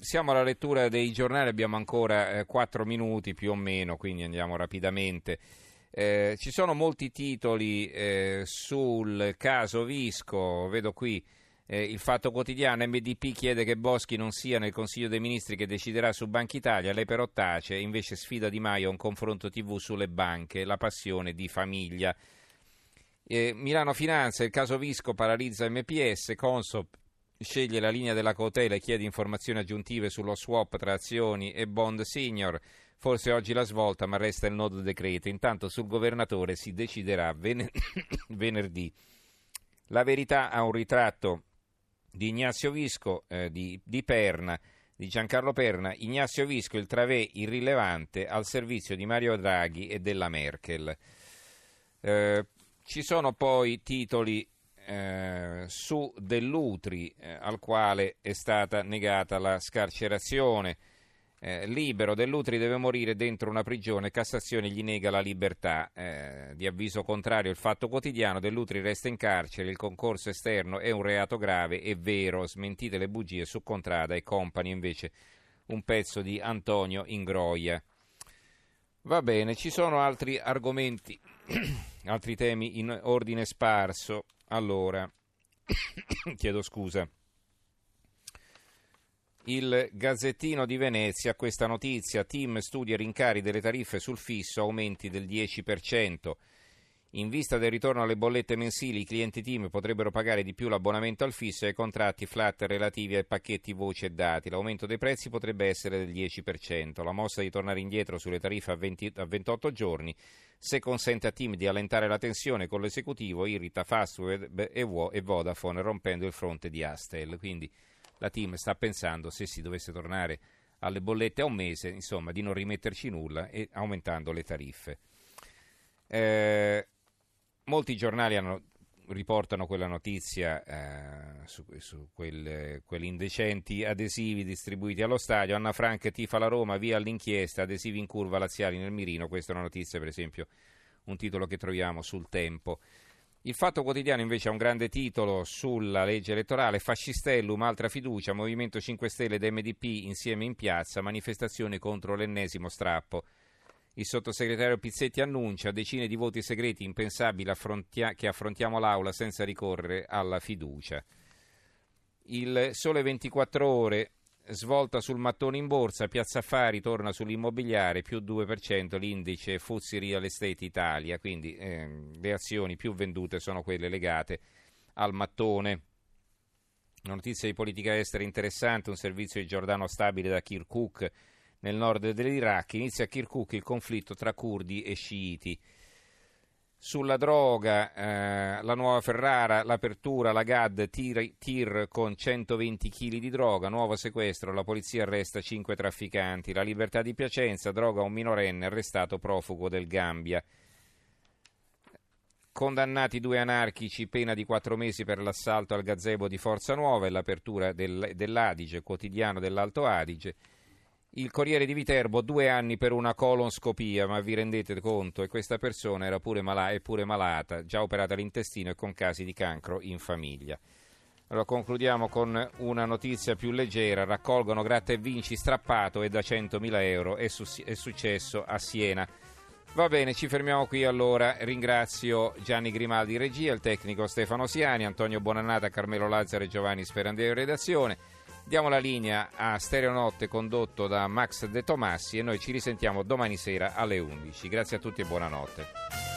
Siamo alla lettura dei giornali, abbiamo ancora quattro minuti più o meno, quindi andiamo rapidamente. Eh, ci sono molti titoli eh, sul caso Visco, vedo qui eh, il Fatto Quotidiano, MDP chiede che Boschi non sia nel Consiglio dei Ministri che deciderà su Banca Italia, lei però tace, invece sfida Di Maio a un confronto TV sulle banche, la passione di famiglia. Eh, Milano Finanza, il caso Visco paralizza MPS, Consop sceglie la linea della cautela e chiede informazioni aggiuntive sullo swap tra azioni e bond senior. Forse oggi la svolta, ma resta il nodo decreto. Intanto sul governatore si deciderà ven- venerdì. La verità ha un ritratto di Ignazio Visco, eh, di, di Perna, di Giancarlo Perna. Ignazio Visco, il travè irrilevante al servizio di Mario Draghi e della Merkel. Eh, ci sono poi titoli eh, su Dell'Utri, eh, al quale è stata negata la scarcerazione. Eh, libero, Dell'Utri deve morire dentro una prigione, Cassazione gli nega la libertà. Eh, di avviso contrario il fatto quotidiano, Dell'Utri resta in carcere, il concorso esterno è un reato grave, è vero, smentite le bugie su Contrada e Company, invece un pezzo di Antonio Ingroia. Va bene, ci sono altri argomenti, altri temi in ordine sparso. Allora, chiedo scusa. Il Gazzettino di Venezia, questa notizia, team studia rincari delle tariffe sul fisso, aumenti del 10%. In vista del ritorno alle bollette mensili, i clienti team potrebbero pagare di più l'abbonamento al fisso e ai contratti flat relativi ai pacchetti voci e dati. L'aumento dei prezzi potrebbe essere del 10%. La mossa di tornare indietro sulle tariffe a, 20, a 28 giorni, se consente a team di allentare la tensione con l'esecutivo, irrita Fastweb e Vodafone, rompendo il fronte di Astel. Quindi la team sta pensando, se si dovesse tornare alle bollette a un mese, insomma, di non rimetterci nulla e aumentando le tariffe. Eh, molti giornali hanno, riportano quella notizia eh, su, su quel, quelli indecenti adesivi distribuiti allo stadio. Anna Frank tifa la Roma, via all'inchiesta, adesivi in curva laziali nel mirino. Questa è una notizia, per esempio, un titolo che troviamo sul tempo. Il Fatto Quotidiano invece ha un grande titolo sulla legge elettorale, Fascistellum, altra fiducia, Movimento 5 Stelle ed MDP insieme in piazza, manifestazione contro l'ennesimo strappo. Il sottosegretario Pizzetti annuncia decine di voti segreti impensabili affrontia- che affrontiamo l'Aula senza ricorrere alla fiducia. Il Sole 24 ore svolta sul mattone in borsa, Piazza Affari torna sull'immobiliare, più 2% l'indice Fuzzi Real Estate Italia, quindi eh, le azioni più vendute sono quelle legate al mattone. Una notizia di politica estera interessante, un servizio di Giordano stabile da Kirkuk nel nord dell'Iraq, inizia a Kirkuk il conflitto tra curdi e sciiti. Sulla droga, eh, la nuova Ferrara, l'apertura, la GAD, tir, tir, con 120 kg di droga, nuovo sequestro, la polizia arresta 5 trafficanti, la libertà di Piacenza, droga un minorenne arrestato profugo del Gambia. Condannati due anarchici, pena di quattro mesi per l'assalto al gazebo di Forza Nuova e l'apertura del, dell'Adige, quotidiano dell'Alto Adige. Il Corriere di Viterbo, due anni per una colonscopia, ma vi rendete conto? E questa persona era pure malata, è pure malata, già operata all'intestino e con casi di cancro in famiglia. Allora concludiamo con una notizia più leggera. Raccolgono gratta e vinci strappato e da 100.000 euro. È, su- è successo a Siena. Va bene, ci fermiamo qui allora. Ringrazio Gianni Grimaldi regia, il tecnico Stefano Siani, Antonio Bonannata, Carmelo Lazzaro e Giovanni Sperandeo redazione. Diamo la linea a Stereonotte condotto da Max De Tomassi e noi ci risentiamo domani sera alle 11. Grazie a tutti e buonanotte.